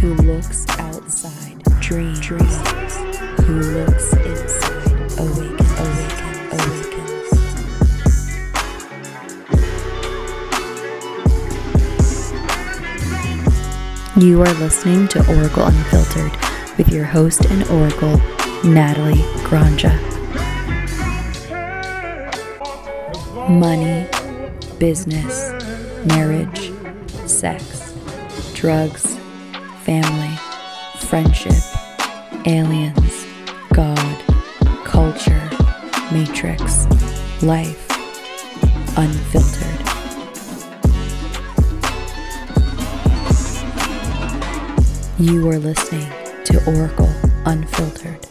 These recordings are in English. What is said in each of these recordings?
Who looks outside, dream, dreams. Who looks inside, awaken, awaken, awakens. You are listening to Oracle Unfiltered with your host and Oracle, Nathaly Granja. Money, business, marriage, sex, drugs, family, friendship, aliens, God, culture, matrix, life, unfiltered. You are listening to Oracle Unfiltered.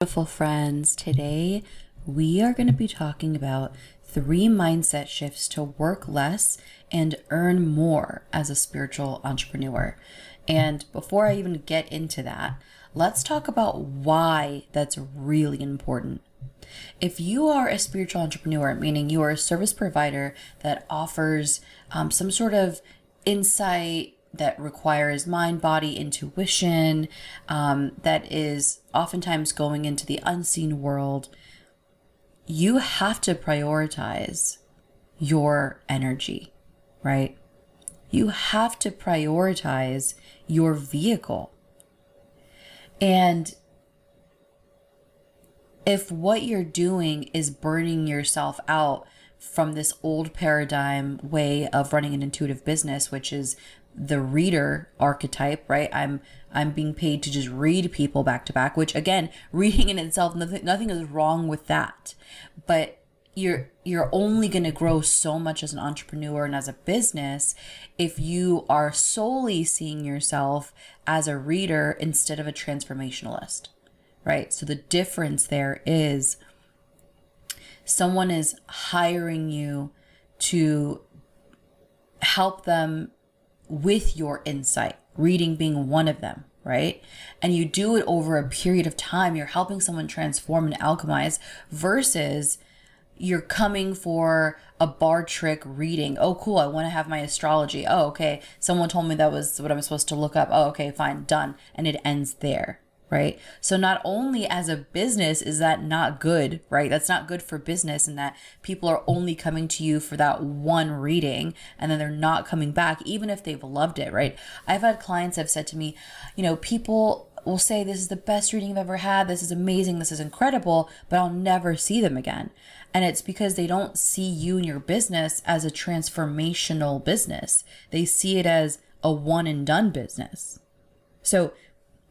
Beautiful friends, today we are going to be talking about three mindset shifts to work less and earn more as a spiritual entrepreneur. And before I even get into that, let's talk about why that's really important. If you are a spiritual entrepreneur, meaning you are a service provider that offers um, some sort of insight that requires mind body intuition, um, that is oftentimes going into the unseen world, you have to prioritize your energy, right? You have to prioritize your vehicle. And if what you're doing is burning yourself out from this old paradigm way of running an intuitive business, which is the reader archetype, right? I'm I'm being paid to just read people back to back, which again, reading in itself, nothing nothing is wrong with that. But you're you're only going to grow so much as an entrepreneur and as a business if you are solely seeing yourself as a reader instead of a transformationalist right? So the difference there is someone is hiring you to help them with your insight, reading being one of them, right? And you do it over a period of time. You're helping someone transform and alchemize versus you're coming for a bar trick reading. Oh, cool. I want to have my astrology. Oh, okay. Someone told me that was what I'm supposed to look up. Oh, okay, fine, done. And it ends there right? So not only as a business is that not good, right? That's not good for business and that people are only coming to you for that one reading and then they're not coming back even if they've loved it, right? I've had clients have said to me, you know, people will say this is the best reading I've ever had, this is amazing, this is incredible, but I'll never see them again. And it's because they don't see you and your business as a transformational business. They see it as a one and done business. So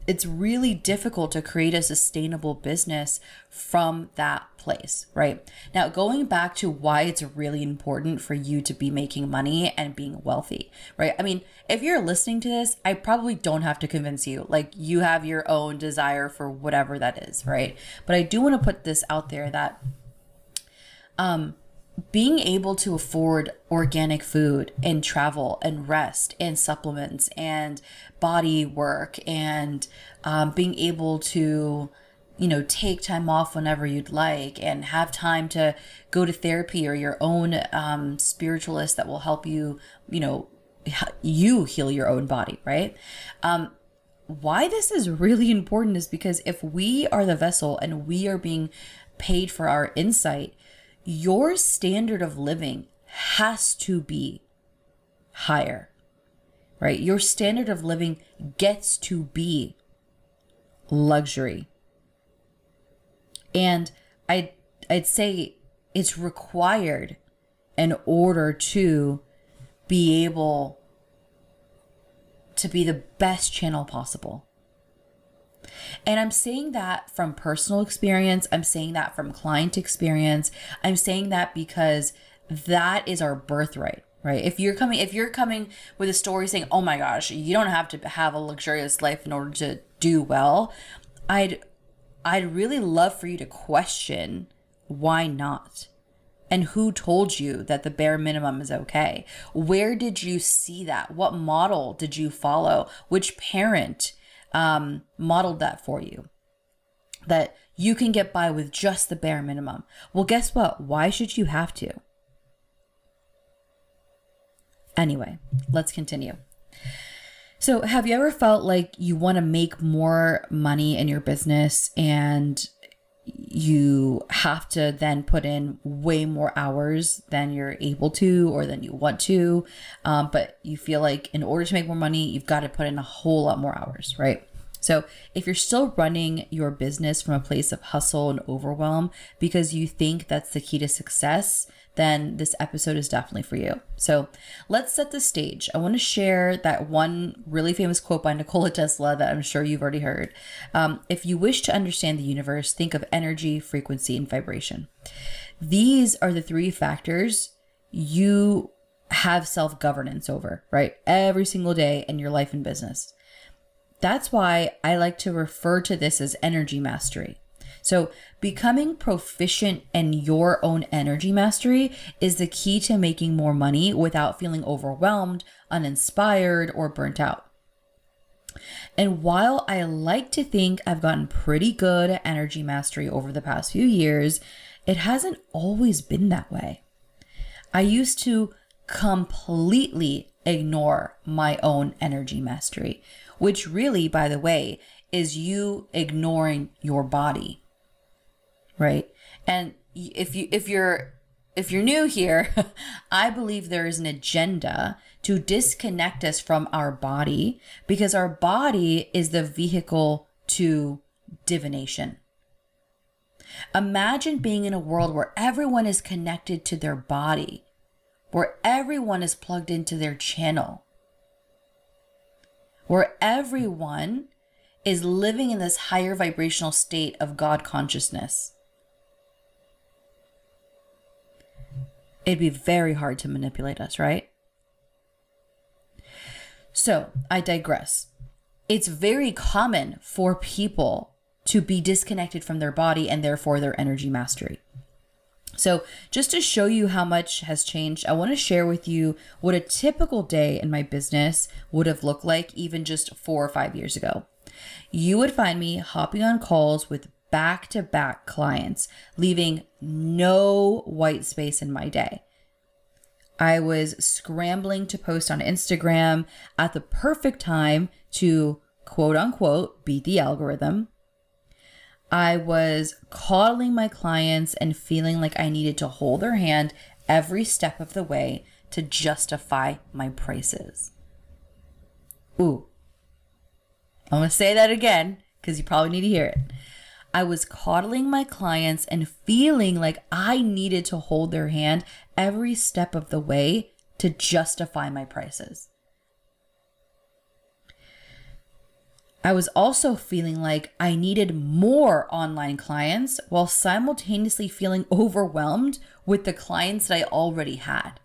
it's really difficult to create a sustainable business from that place, right? Now, going back to why it's really important for you to be making money and being wealthy, right? I mean, if you're listening to this, I probably don't have to convince you. Like, you have your own desire for whatever that is, right? But I do want to put this out there that, um, being able to afford organic food and travel and rest and supplements and body work and um, being able to you know take time off whenever you'd like and have time to go to therapy or your own um, spiritualist that will help you you know you heal your own body right? Um, why this is really important is because if we are the vessel and we are being paid for our insight your standard of living has to be higher, right? Your standard of living gets to be luxury. And I'd, I'd say it's required in order to be able to be the best channel possible. And I'm saying that from personal experience. I'm saying that from client experience. I'm saying that because that is our birthright right? If you're coming if you're coming with a story saying oh my gosh you don't have to have a luxurious life in order to do well i'd i'd really love for you to question why not? And who told you that the bare minimum is okay? Where did you see that? What model did you follow? Which parent um, modeled that for you. That You can get by with just the bare minimum. Well, guess what? Why should you have to? Anyway, let's continue. So, have you ever felt like you want to make more money in your business and you have to then put in way more hours than you're able to or than you want to? Um, but you feel like in order to make more money, you've got to put in a whole lot more hours, right? So, if you're still running your business from a place of hustle and overwhelm because you think that's the key to success, then this episode is definitely for you. So, let's set the stage. I want to share that one really famous quote by Nikola Tesla that I'm sure you've already heard. Um, if you wish to understand the universe, think of energy, frequency, and vibration. These are the three factors you have self governance over, right? Every single day in your life and business. That's why I like to refer to this as energy mastery. So, becoming proficient in your own energy mastery is the key to making more money without feeling overwhelmed, uninspired, or burnt out. And while I like to think I've gotten pretty good at energy mastery over the past few years, it hasn't always been that way. I used to completely ignore my own energy mastery, which really, by the way, is you ignoring your body. Right? And if you if you're if you're new here, I believe there is an agenda to disconnect us from our body because our body is the vehicle to divination. Imagine being in a world where everyone is connected to their body, where everyone is plugged into their channel, where everyone is living in this higher vibrational state of God consciousness. It'd be very hard to manipulate us, right? So I digress. It's very common for people to be disconnected from their body and therefore their energy mastery. So, just to show you how much has changed, I want to share with you what a typical day in my business would have looked like even just four or five years ago. You would find me hopping on calls with back to back clients, leaving no white space in my day. I was scrambling to post on Instagram at the perfect time to quote unquote beat the algorithm. I was coddling my clients and feeling like I needed to hold their hand every step of the way to justify my prices. Ooh. I'm going to say that again because you probably need to hear it. I was coddling my clients and feeling like I needed to hold their hand every step of the way to justify my prices. I was also feeling like I needed more online clients while simultaneously feeling overwhelmed with the clients that I already had.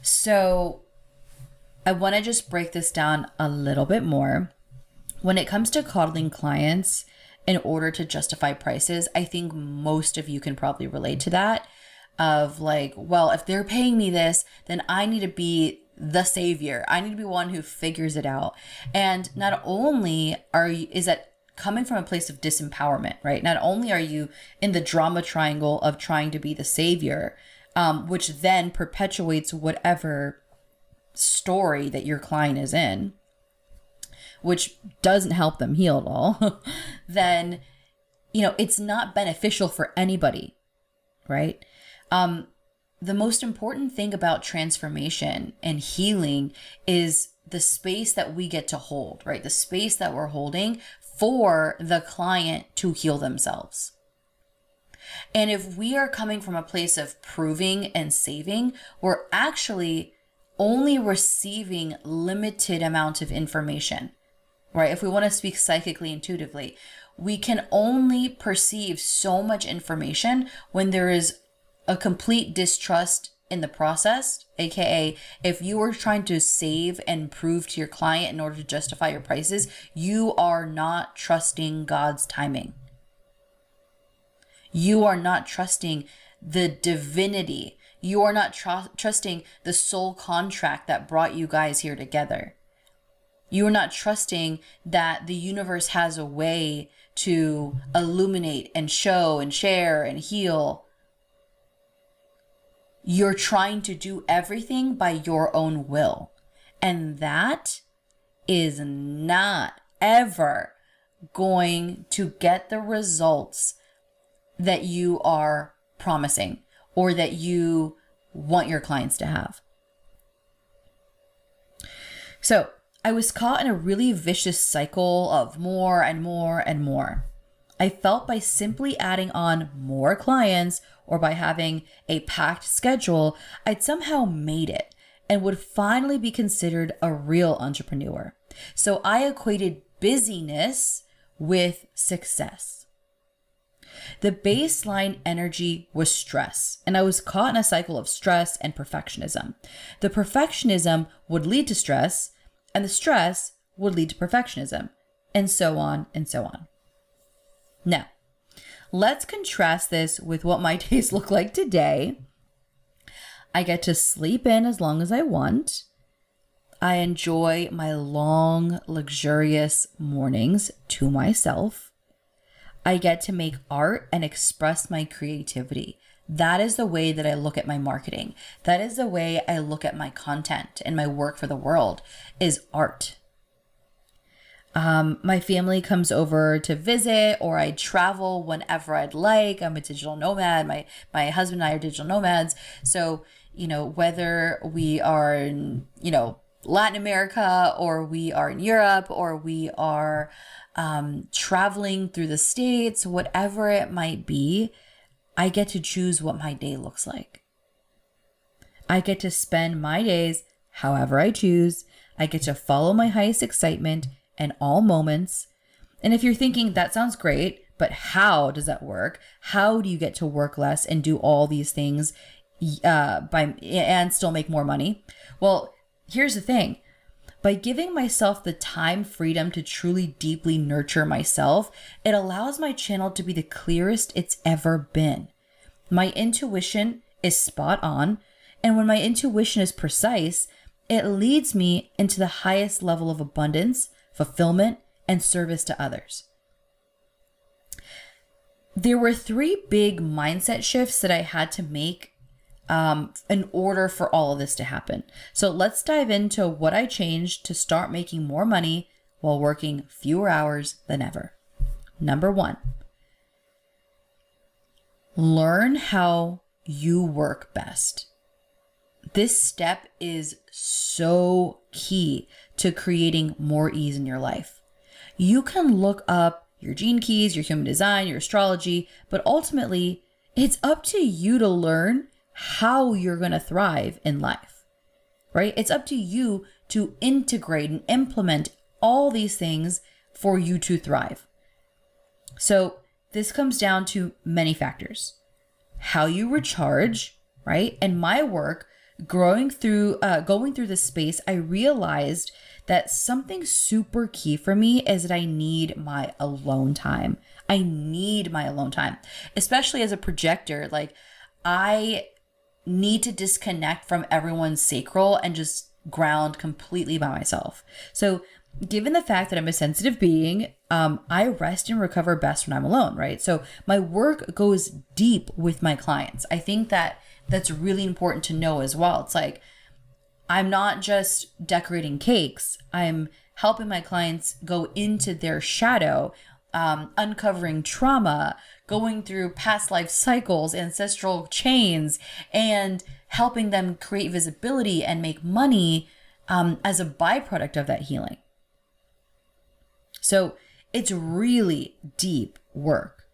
So, I want to just break this down a little bit more. When it comes to coddling clients in order to justify prices, I think most of you can probably relate to that. Of like, well, if they're paying me this, then I need to be the savior. I need to be one who figures it out. And not only are you, is that coming from a place of disempowerment, right? Not only are you in the drama triangle of trying to be the savior, um, which then perpetuates whatever story that your client is in, which doesn't help them heal at all, then, you know, it's not beneficial for anybody, right? Um, the most important thing about transformation and healing is the space that we get to hold, right? The space that we're holding for the client to heal themselves. And if we are coming from a place of proving and saving, we're actually only receiving limited amount of information, right? If we want to speak psychically intuitively, we can only perceive so much information when there is a complete distrust in the process, aka if you are trying to save and prove to your client in order to justify your prices, you are not trusting God's timing. You are not trusting the divinity. You are not tr- trusting the soul contract that brought you guys here together. You are not trusting that the universe has a way to illuminate and show and share and heal. You're trying to do everything by your own will. And that is not ever going to get the results that you are promising or that you want your clients to have. So, I was caught in a really vicious cycle of more and more and more. I felt by simply adding on more clients or by having a packed schedule, I'd somehow made it and would finally be considered a real entrepreneur. So I equated busyness with success. The baseline energy was stress, and I was caught in a cycle of stress and perfectionism. The perfectionism would lead to stress, and the stress would lead to perfectionism, and so on and so on. Now, let's contrast this with what my days look like today. I get to sleep in as long as I want. I enjoy my long, luxurious mornings to myself. I get to make art and express my creativity. That is the way that I look at my marketing. That is the way I look at my content and my work for the world is art. Um, my family comes over to visit or I travel whenever I'd like. I'm a digital nomad. My my husband and I are digital nomads. So, you know, whether we are in, you know, Latin America or we are in Europe or we are um, traveling through the states, whatever it might be, I get to choose what my day looks like. I get to spend my days however I choose. I get to follow my highest excitement in all moments. And if you're thinking that sounds great, but how does that work? How do you get to work less and do all these things uh, by and still make more money? Well, here's the thing. By giving myself the time freedom to truly deeply nurture myself, it allows my channel to be the clearest it's ever been. My intuition is spot on, and when my intuition is precise, it leads me into the highest level of abundance, fulfillment, and service to others. There were three big mindset shifts that I had to make um, in order for all of this to happen. So let's dive into what I changed to start making more money while working fewer hours than ever. Number one, learn how you work best. This step is so key to creating more ease in your life. You can look up your gene keys, your human design, your astrology, but ultimately, it's up to you to learn how you're going to thrive in life, right? It's up to you to integrate and implement all these things for you to thrive. So, this comes down to many factors how you recharge, right? And my work growing through uh, going through this space i realized that something super key for me is that i need my alone time i need my alone time especially as a projector like i need to disconnect from everyone's sacral and just ground completely by myself. So, given the fact that I'm a sensitive being, um, I rest and recover best when I'm alone, right? So, my work goes deep with my clients. I think that that's really important to know as well. It's like, I'm not just decorating cakes, I'm helping my clients go into their shadow, um, uncovering trauma, going through past life cycles, ancestral chains, and helping them create visibility and make money um, as a byproduct of that healing. So it's really deep work.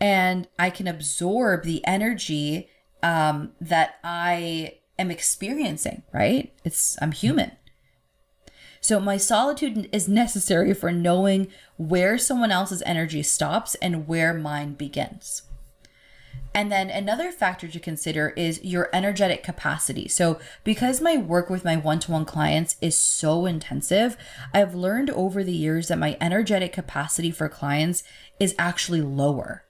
And I can absorb the energy um, that I am experiencing, right? It's, I'm human. So my solitude is necessary for knowing where someone else's energy stops and where mine begins. And then another factor to consider is your energetic capacity. So, because my work with my one to one clients is so intensive, I've learned over the years that my energetic capacity for clients is actually lower.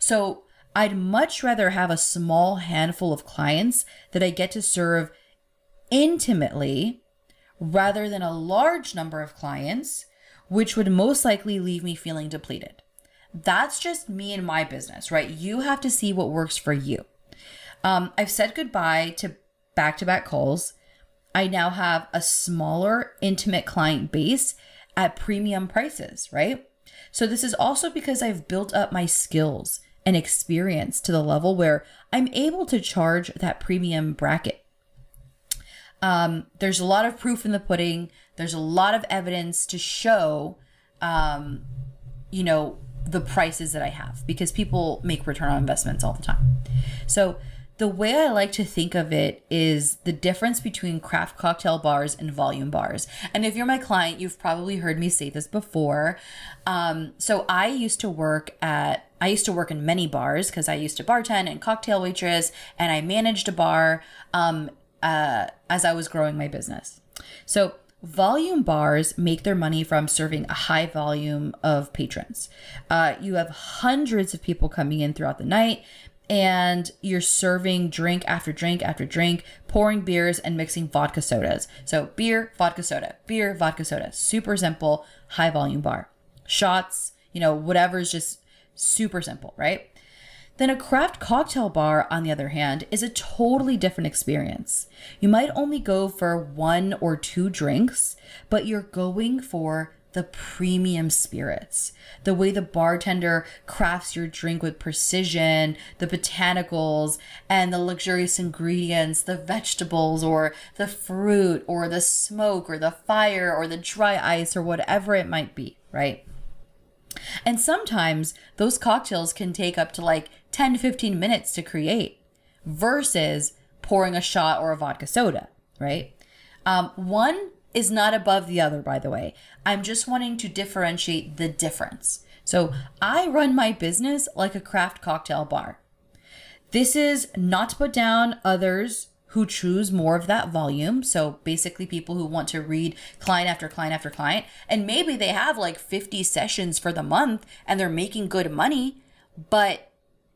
So, I'd much rather have a small handful of clients that I get to serve intimately rather than a large number of clients, which would most likely leave me feeling depleted. That's just me and my business, right? You have to see what works for you. Um, I've said goodbye to back to back calls. I now have a smaller, intimate client base at premium prices, right? So, this is also because I've built up my skills and experience to the level where I'm able to charge that premium bracket. Um, there's a lot of proof in the pudding, there's a lot of evidence to show, um, you know, the prices that I have because people make return on investments all the time. So, the way I like to think of it is the difference between craft cocktail bars and volume bars. And if you're my client, you've probably heard me say this before. Um, so I used to work at I used to work in many bars because I used to bartend and cocktail waitress, and I managed a bar um, uh, as I was growing my business. So Volume bars make their money from serving a high volume of patrons. Uh, you have hundreds of people coming in throughout the night, and you're serving drink after drink after drink, pouring beers and mixing vodka sodas. So, beer, vodka soda, beer, vodka soda. Super simple, high volume bar. Shots, you know, whatever is just super simple, right? Then a craft cocktail bar, on the other hand, is a totally different experience. You might only go for one or two drinks, but you're going for the premium spirits. The way the bartender crafts your drink with precision, the botanicals and the luxurious ingredients, the vegetables or the fruit or the smoke or the fire or the dry ice or whatever it might be, right? And sometimes those cocktails can take up to like 10 to 15 minutes to create versus pouring a shot or a vodka soda, right? Um, one is not above the other, by the way. I'm just wanting to differentiate the difference. So I run my business like a craft cocktail bar. This is not to put down others who choose more of that volume. So basically, people who want to read client after client after client, and maybe they have like 50 sessions for the month and they're making good money, but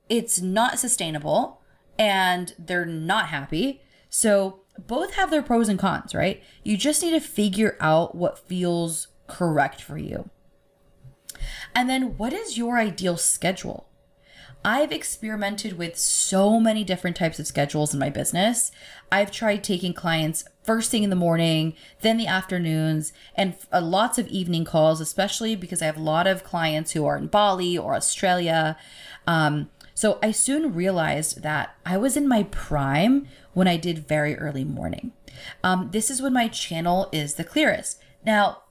it's not sustainable and they're not happy. So both have their pros and cons, right? You just need to figure out what feels correct for you. And then, what is your ideal schedule? I've experimented with so many different types of schedules in my business. I've tried taking clients first thing in the morning, then the afternoons, and uh, lots of evening calls, especially because I have a lot of clients who are in Bali or Australia. Um, so I soon realized that I was in my prime when I did very early morning. Um, this is when my channel is the clearest. Now,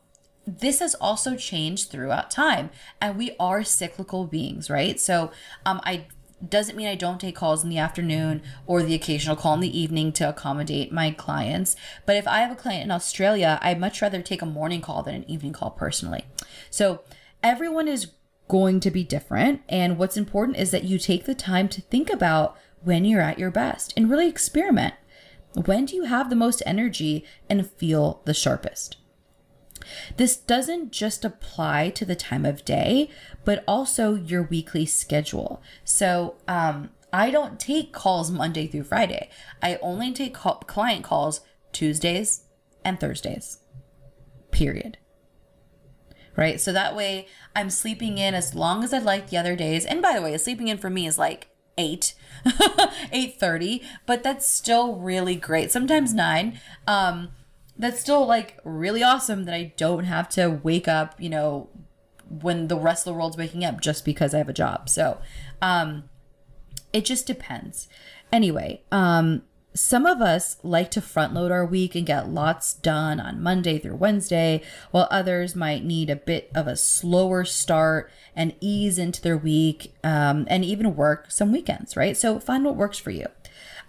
this has also changed throughout time and we are cyclical beings right? So um i doesn't mean i don't take calls in the afternoon or the occasional call in the evening to accommodate my clients but if i have a client in australia i'd much rather take a morning call than an evening call personally. So everyone is going to be different and what's important is that you take the time to think about when you're at your best and really experiment. When do you have the most energy and feel the sharpest this doesn't just apply to the time of day, but also your weekly schedule. So, um, I don't take calls Monday through Friday. I only take call- client calls Tuesdays and Thursdays. Period. Right? So that way I'm sleeping in as long as I'd like the other days. And by the way, sleeping in for me is like 8 8:30, but that's still really great. Sometimes 9. Um that's still like really awesome that I don't have to wake up, you know, when the rest of the world's waking up just because I have a job. So, um it just depends. Anyway, um some of us like to front load our week and get lots done on Monday through Wednesday, while others might need a bit of a slower start and ease into their week um, and even work some weekends, right? So find what works for you.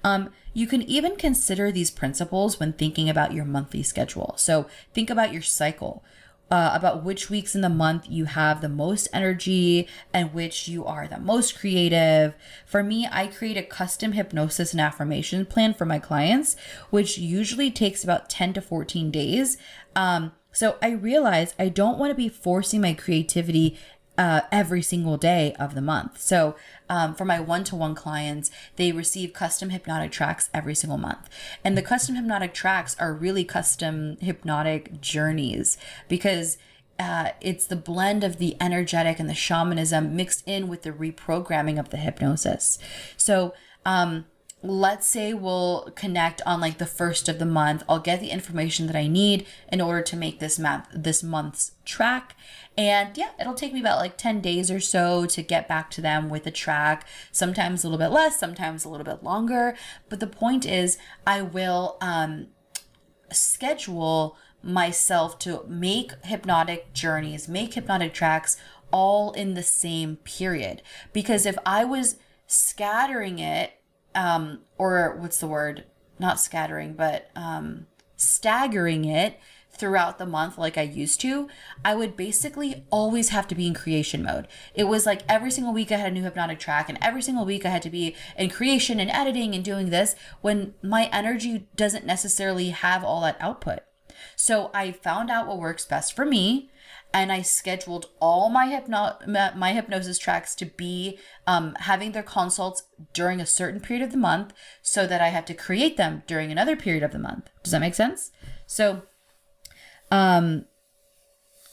Um, you can even consider these principles when thinking about your monthly schedule. So think about your cycle. Uh, about which weeks in the month you have the most energy and which you are the most creative. For me, I create a custom hypnosis and affirmation plan for my clients, which usually takes about 10 to 14 days. Um, so I realize I don't want to be forcing my creativity uh, every single day of the month. So, um, for my one to one clients, they receive custom hypnotic tracks every single month. And the custom hypnotic tracks are really custom hypnotic journeys because uh, it's the blend of the energetic and the shamanism mixed in with the reprogramming of the hypnosis. So, um, let's say we'll connect on like the first of the month. I'll get the information that i need in order to make this month this month's track. And yeah it'll take me about like 10 days or so to get back to them with a track. Sometimes a little bit less sometimes a little bit longer. But the point is i will um schedule myself to make hypnotic journeys make hypnotic tracks all in the same period. Because if i was scattering it um, or what's the word? Not scattering, but um, staggering it throughout the month like I used to, I would basically always have to be in creation mode. It was like every single week I had a new hypnotic track, and every single week I had to be in creation and editing and doing this when my energy doesn't necessarily have all that output. So I found out what works best for me and I scheduled all my hypno my hypnosis tracks to be um, having their consults during a certain period of the month, so that I have to create them during another period of the month. Does that make sense? So, um,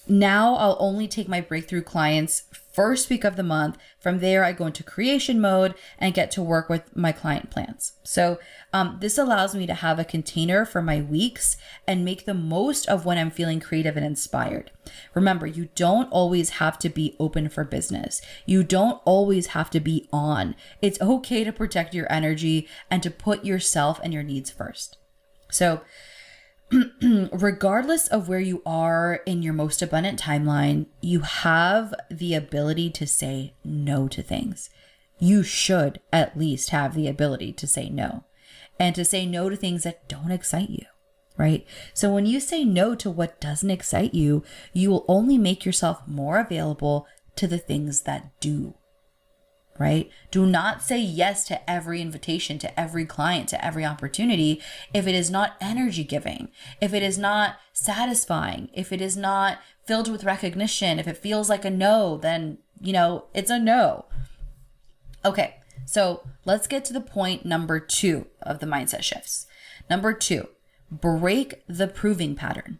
now I'll only take my breakthrough clients first week of the month. From there, I go into creation mode and get to work with my client plans. So, um, this allows me to have a container for my weeks and make the most of when I'm feeling creative and inspired. Remember, you don't always have to be open for business. You don't always have to be on. It's okay to protect your energy and to put yourself and your needs first. So, regardless of where you are in your most abundant timeline, you have the ability to say no to things. You should at least have the ability to say no and to say no to things that don't excite you, right? So when you say no to what doesn't excite you, you will only make yourself more available to the things that do right? Do not say yes to every invitation, to every client, to every opportunity if it is not energy giving, if it is not satisfying, if it is not filled with recognition, if it feels like a no, then, you know, it's a no. Okay, so let's get to the point number two of the mindset shifts. Number two, break the proving pattern.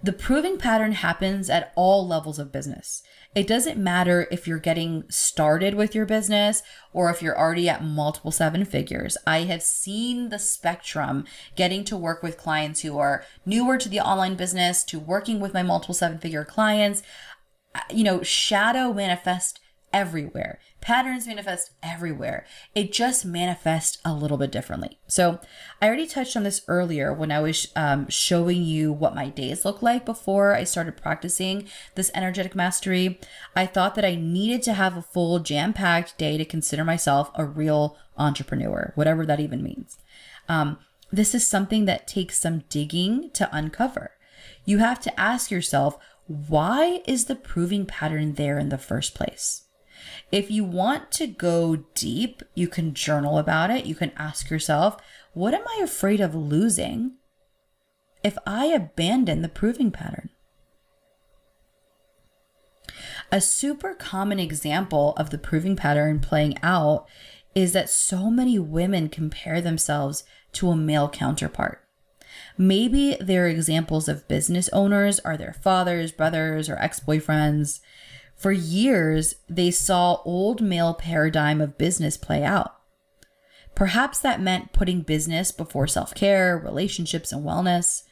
The proving pattern happens at all levels of business. It doesn't matter if you're getting started with your business or if you're already at multiple seven figures. I have seen the spectrum getting to work with clients who are newer to the online business to working with my multiple seven figure clients. You know, shadow manifest everywhere. Patterns manifest everywhere. It just manifests a little bit differently. So, I already touched on this earlier when I was um, showing you what my days look like before I started practicing this energetic mastery. I thought that I needed to have a full jam packed day to consider myself a real entrepreneur, whatever that even means. Um, this is something that takes some digging to uncover. You have to ask yourself, why is the proving pattern there in the first place? If you want to go deep, you can journal about it. You can ask yourself, what am I afraid of losing if I abandon the proving pattern? A super common example of the proving pattern playing out is that so many women compare themselves to a male counterpart. Maybe they're examples of business owners, are their fathers, brothers, or ex boyfriends. For years, they saw old male paradigm of business play out. Perhaps that meant putting business before self-care, relationships, and wellness.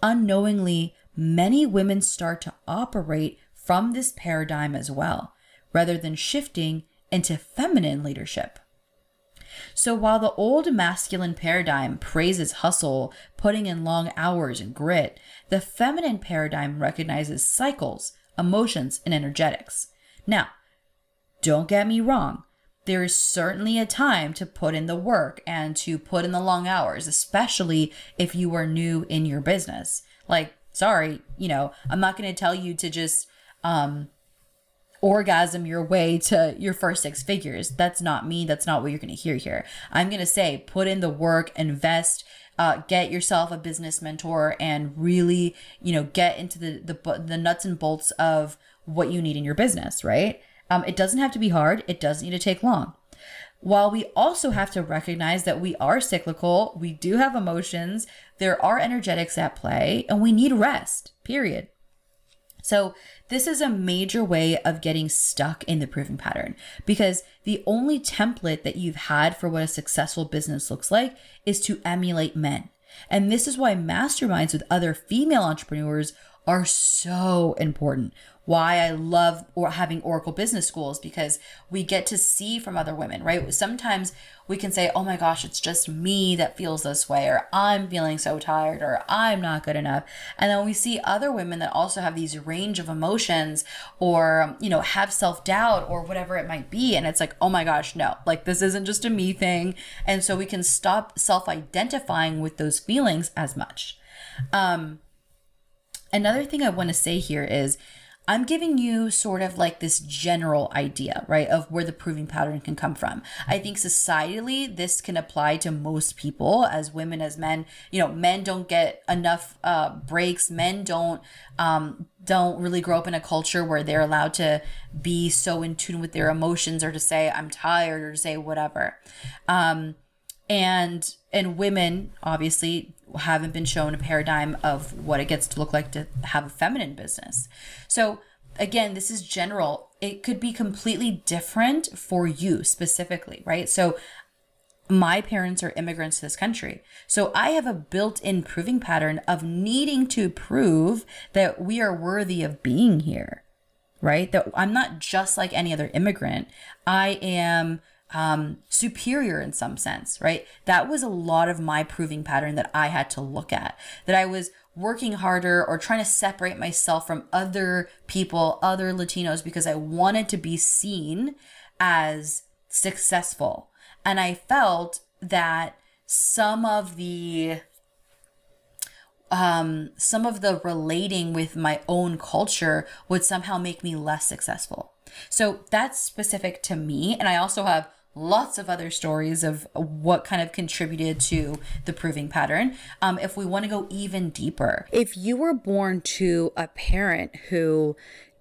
Unknowingly, many women start to operate from this paradigm as well, rather than shifting into feminine leadership. So while the old masculine paradigm praises hustle, putting in long hours and grit, the feminine paradigm recognizes cycles, emotions, and energetics. Now, don't get me wrong. There is certainly a time to put in the work and to put in the long hours, especially if you are new in your business. Like, sorry, you know, I'm not going to tell you to just um, orgasm your way to your first six figures. That's not me. That's not what you're going to hear here. I'm going to say put in the work, invest, uh, get yourself a business mentor and really, you know, get into the, the, the nuts and bolts of what you need in your business, right? Um, it doesn't have to be hard. It doesn't need to take long. While we also have to recognize that we are cyclical, we do have emotions, there are energetics at play, and we need rest, period. So, this is a major way of getting stuck in the proving pattern because the only template that you've had for what a successful business looks like is to emulate men. And this is why masterminds with other female entrepreneurs are so important. Why I love or having Oracle business schools because we get to see from other women, right? Sometimes we can say, "Oh my gosh, it's just me that feels this way," or "I'm feeling so tired," or "I'm not good enough." And then we see other women that also have these range of emotions or, you know, have self-doubt or whatever it might be, and it's like, "Oh my gosh, no. Like this isn't just a me thing." And so we can stop self-identifying with those feelings as much. Um Another thing I want to say here is I'm giving you sort of like this general idea, right, of where the proving pattern can come from. I think societally, this can apply to most people, as women, as men. You know, men don't get enough uh, breaks. Men don't um, don't really grow up in a culture where they're allowed to be so in tune with their emotions, or to say I'm tired, or to say whatever. Um, and and women obviously haven't been shown a paradigm of what it gets to look like to have a feminine business. So again, this is general. It could be completely different for you specifically, right? So my parents are immigrants to this country. So I have a built in proving pattern of needing to prove that we are worthy of being here, right? That I'm not just like any other immigrant. I am um, superior in some sense, right? That was a lot of my proving pattern that I had to look at, that I was working harder or trying to separate myself from other people, other Latinos, because I wanted to be seen as successful. And I felt that some of the um, some of the relating with my own culture would somehow make me less successful. So that's specific to me. And I also have lots of other stories of what kind of contributed to the proving pattern. Um, if we want to go even deeper, if you were born to a parent who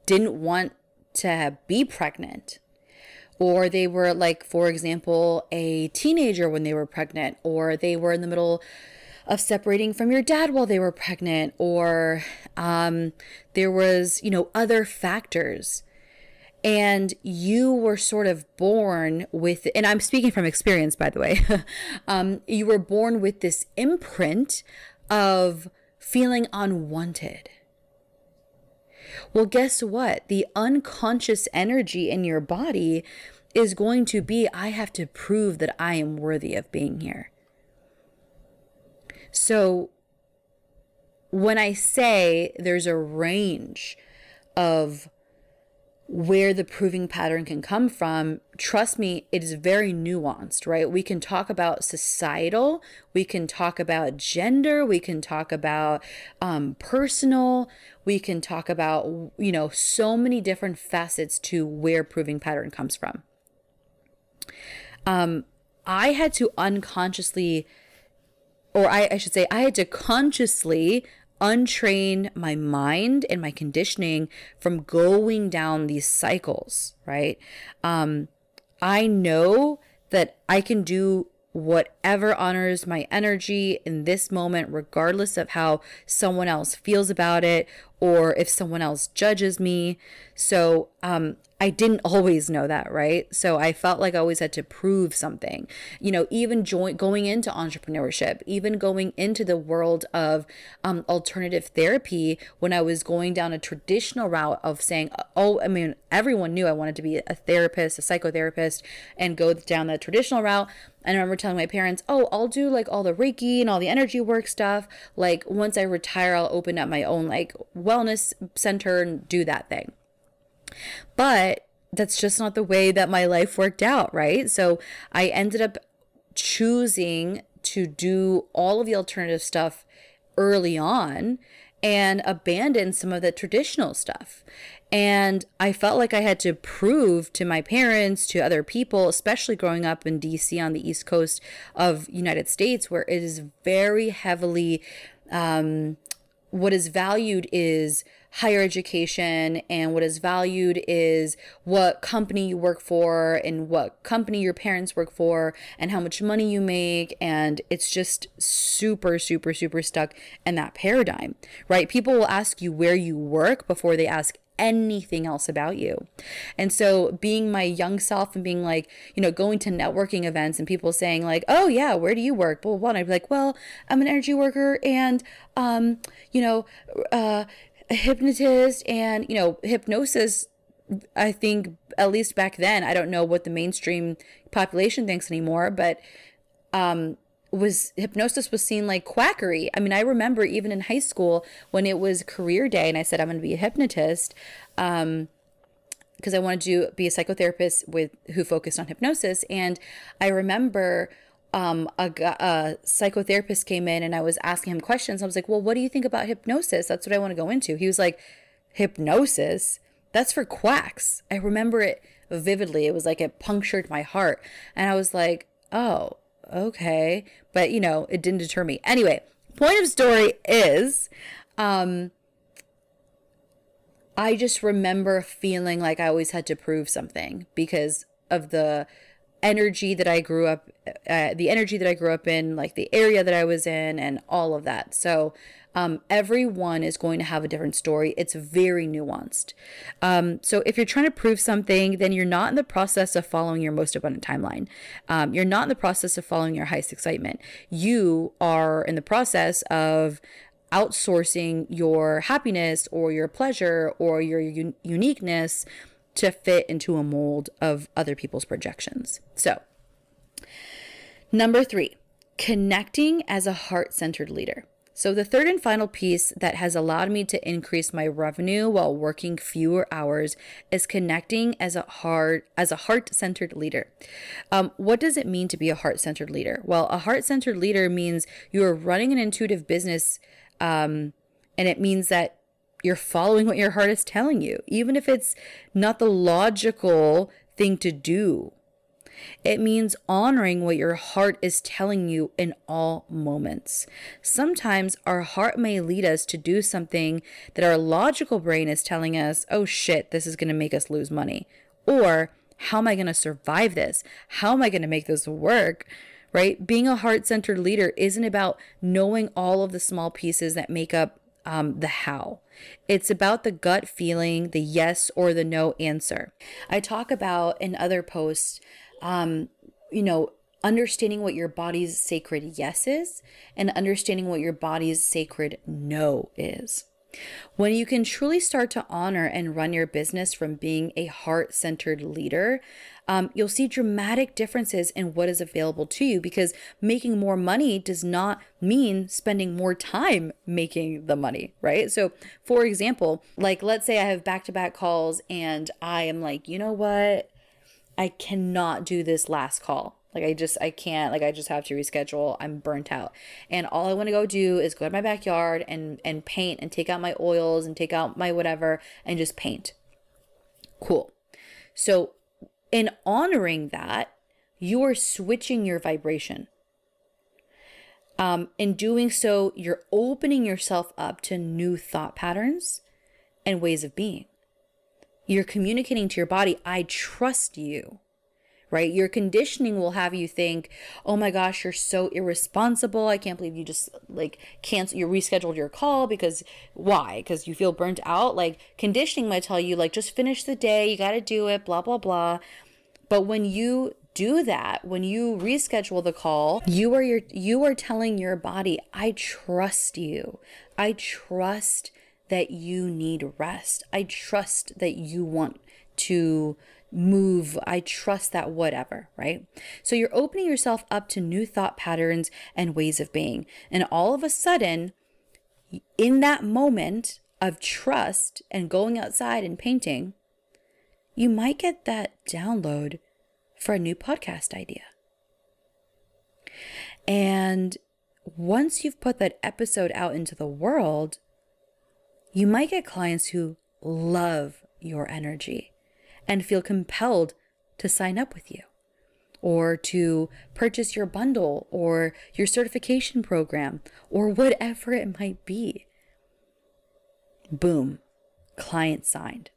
didn't want to be pregnant, or they were like, for example, a teenager when they were pregnant, or they were in the middle of separating from your dad while they were pregnant, or um, there was, you know, other factors and you were sort of born with and i'm speaking from experience by the way um, you were born with this imprint of feeling unwanted. Well guess what? The unconscious energy in your body is going to be i have to prove that i am worthy of being here. So when i say there's a range of where the proving pattern can come from, trust me, it is very nuanced, right? We can talk about societal, we can talk about gender, we can talk about um, personal, we can talk about, you know, so many different facets to where proving pattern comes from. Um, I had to unconsciously, or I, I should say, I had to consciously untrain my mind and my conditioning from going down these cycles, right? Um, I know that I can do whatever honors my energy in this moment, regardless of how someone else feels about it or if someone else judges me. So, um, I didn't always know that, right? So I felt like I always had to prove something. You know, even going into entrepreneurship, even going into the world of um, alternative therapy, when I was going down a traditional route of saying, oh, I mean, everyone knew I wanted to be a therapist, a psychotherapist, and go down the traditional route. And I remember telling my parents, oh, I'll do like all the Reiki and all the energy work stuff. Like once I retire, I'll open up my own like wellness center and do that thing. But that's just not the way that my life worked out, right? So I ended up choosing to do all of the alternative stuff early on and abandon some of the traditional stuff. And I felt like I had to prove to my parents, to other people, especially growing up in DC on the East Coast of United States, where it is very heavily um, what is valued is higher education and what is valued is what company you work for and what company your parents work for and how much money you make and it's just super super super stuck in that paradigm right people will ask you where you work before they ask anything else about you. And so being my young self and being like, you know, going to networking events and people saying like, "Oh yeah, where do you work?" blah blah, blah. and I'd be like, "Well, I'm an energy worker and um, you know, uh hypnotist and, you know, hypnosis I think at least back then, I don't know what the mainstream population thinks anymore, but um was hypnosis was seen like quackery. I mean, I remember even in high school when it was career day and I said I'm going to be a hypnotist um because I wanted to be a psychotherapist with who focused on hypnosis and I remember um, a, a psychotherapist came in and I was asking him questions. I was like, "Well, what do you think about hypnosis? That's what I want to go into." He was like, "Hypnosis? That's for quacks." I remember it vividly. It was like it punctured my heart, and I was like, "Oh, okay. But, you know, it didn't deter me. Anyway, point of story is um, I just remember feeling like I always had to prove something because of the energy that I grew up, uh, the energy that I grew up in, like the area that I was in, and all of that. So, um, everyone is going to have a different story. It's very nuanced. Um, so if you're trying to prove something, then you're not in the process of following your most abundant timeline. Um, you're not in the process of following your highest excitement. You are in the process of outsourcing your happiness or your pleasure or your un- uniqueness to fit into a mold of other people's projections. So, number three, connecting as a heart centered leader. So, the third and final piece that has allowed me to increase my revenue while working fewer hours is connecting as a heart as a heart-centered leader. Um, what does it mean to be a heart-centered leader? Well, a heart-centered leader means you are running an intuitive business, um, and it means that you're following what your heart is telling you, even if it's not the logical thing to do. It means honoring what your heart is telling you in all moments. Sometimes our heart may lead us to do something that our logical brain is telling us, oh shit, this is going to make us lose money. Or, how am I going to survive this? How am I going to make this work? Right? Being a heart centered leader isn't about knowing all of the small pieces that make up um, the how. It's about the gut feeling, the yes or the no answer. I talk about in other posts um, you know, understanding what your body's sacred yes is and understanding what your body's sacred no is. When you can truly start to honor and run your business from being a heart centered leader, um, you'll see dramatic differences in what is available to you because making more money does not mean spending more time making the money, right? So, for example, like let's say I have back to back calls and I am like, you know what? I cannot do this last call. Like I just I can't like I just have to reschedule. I'm burnt out. And all I want to go do is go to my backyard and and paint and take out my oils and take out my whatever and just paint. Cool. So in honoring that, you are switching your vibration. Um, in doing so, you're opening yourself up to new thought patterns and ways of being. You're communicating to your body, I trust you, right? Your conditioning will have you think, oh my gosh, you're so irresponsible. I can't believe you just like cancel, you rescheduled your call because why? Because you feel burnt out. Like conditioning might tell you, like, just finish the day, you got to do it, blah, blah, blah. But when you do that when you reschedule the call you are your you are telling your body i trust you i trust that you need rest. I trust that you want to move. I trust that whatever, right? So you're opening yourself up to new thought patterns and ways of being. And all of a sudden, in that moment of trust and going outside and painting, you might get that download for a new podcast idea. And once you've put that episode out into the world, you might get clients who love your energy and feel compelled to sign up with you or to purchase your bundle or your certification program or whatever it might be. Boom. client signed.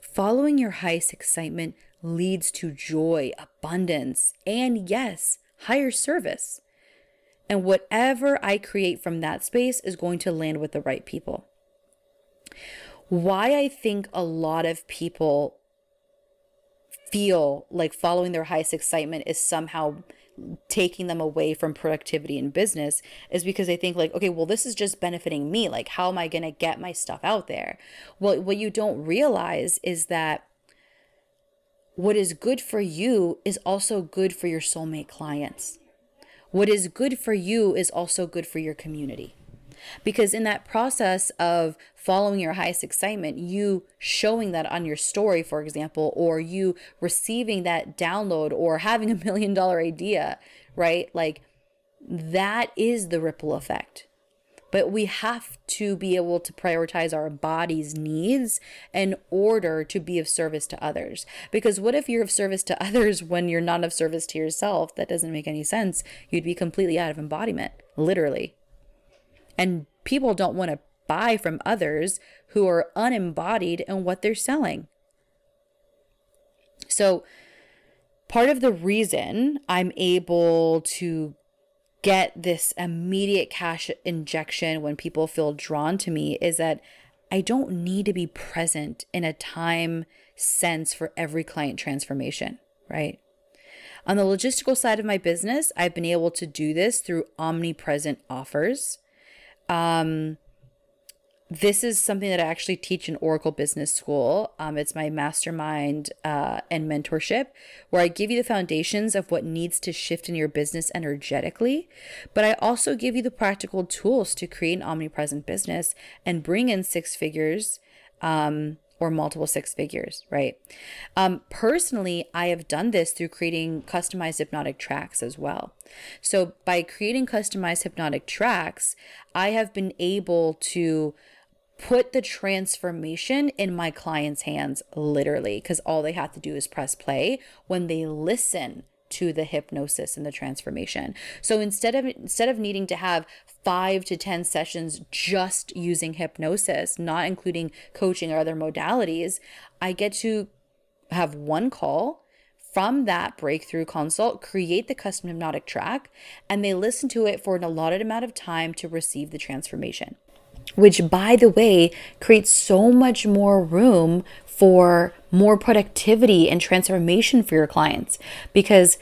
Following your highest excitement leads to joy, abundance, and yes, higher service. And whatever I create from that space is going to land with the right people. Why I think a lot of people feel like following their highest excitement is somehow taking them away from productivity in business is because they think like okay well this is just benefiting me. Like how am i going to get my stuff out there? Well what you don't realize is that what is good for you is also good for your soulmate clients. What is good for you is also good for your community because in that process of following your highest excitement, you showing that on your story, for example, or you receiving that download or having a million dollar idea, right? Like that is the ripple effect. But we have to be able to prioritize our body's needs in order to be of service to others. Because what if you're of service to others when you're not of service to yourself? That doesn't make any sense. You'd be completely out of embodiment, literally. And people don't want to buy from others who are unembodied in what they're selling. So, part of the reason I'm able to get this immediate cash injection when people feel drawn to me is that I don't need to be present in a time sense for every client transformation, right? On the logistical side of my business, I've been able to do this through omnipresent offers. Um, this is something that I actually teach in Oracle Business School. Um, it's my mastermind uh, and mentorship, where I give you the foundations of what needs to shift in your business energetically. But I also give you the practical tools to create an omnipresent business and bring in six figures um, or multiple six figures, right? Um, personally, I have done this through creating customized hypnotic tracks as well. So, by creating customized hypnotic tracks, I have been able to put the transformation in my client's hands literally because all they have to do is press play when they listen to the hypnosis and the transformation. So instead of instead of needing to have 5 to 10 sessions just using hypnosis, not including coaching or other modalities, I get to have one call from that breakthrough consult, create the custom hypnotic track, and they listen to it for an allotted amount of time to receive the transformation. Which, by the way, creates so much more room for more productivity and transformation for your clients. Because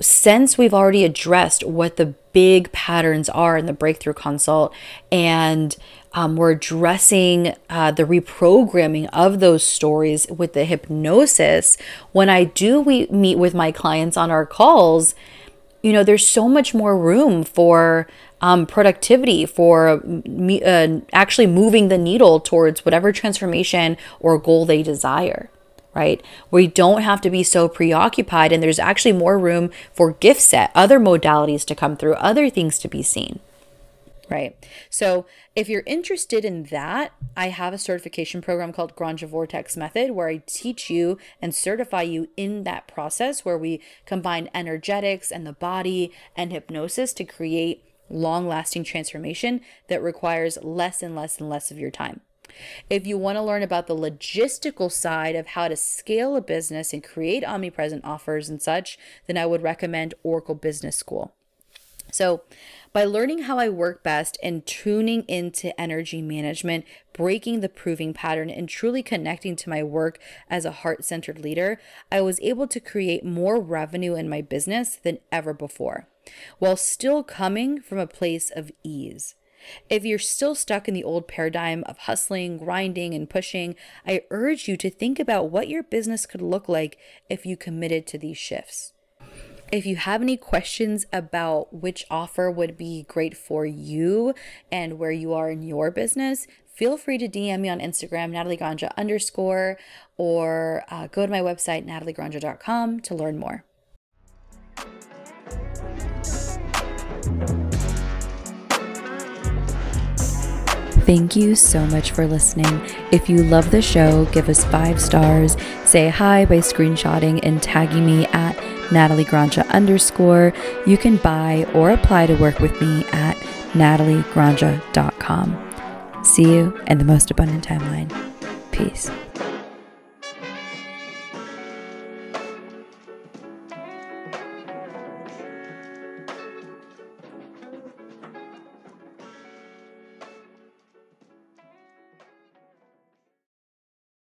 since we've already addressed what the big patterns are in the breakthrough consult and um, we're addressing uh, the reprogramming of those stories with the hypnosis when i do we meet with my clients on our calls you know there's so much more room for um, productivity for me, uh, actually moving the needle towards whatever transformation or goal they desire right? We don't have to be so preoccupied, and there's actually more room for gift set, other modalities to come through, other things to be seen, right? So, if you're interested in that, I have a certification program called Granja Vortex Method where I teach you and certify you in that process where we combine energetics and the body and hypnosis to create long lasting transformation that requires less and less and less of your time. If you want to learn about the logistical side of how to scale a business and create omnipresent offers and such, then I would recommend Oracle Business School. So, by learning how I work best and tuning into energy management, breaking the proving pattern, and truly connecting to my work as a heart centered leader, I was able to create more revenue in my business than ever before, while still coming from a place of ease. If you're still stuck in the old paradigm of hustling, grinding, and pushing, I urge you to think about what your business could look like if you committed to these shifts. If you have any questions about which offer would be great for you and where you are in your business, feel free to DM me on Instagram, Nathaly Granja underscore, or uh, go to my website, nathalygranja.com to learn more. Thank you so much for listening. If you love the show, give us five stars, say hi by screenshotting and tagging me at Nathaly Granja underscore. You can buy or apply to work with me at nathalygranja.com. See you in the most abundant timeline. Peace.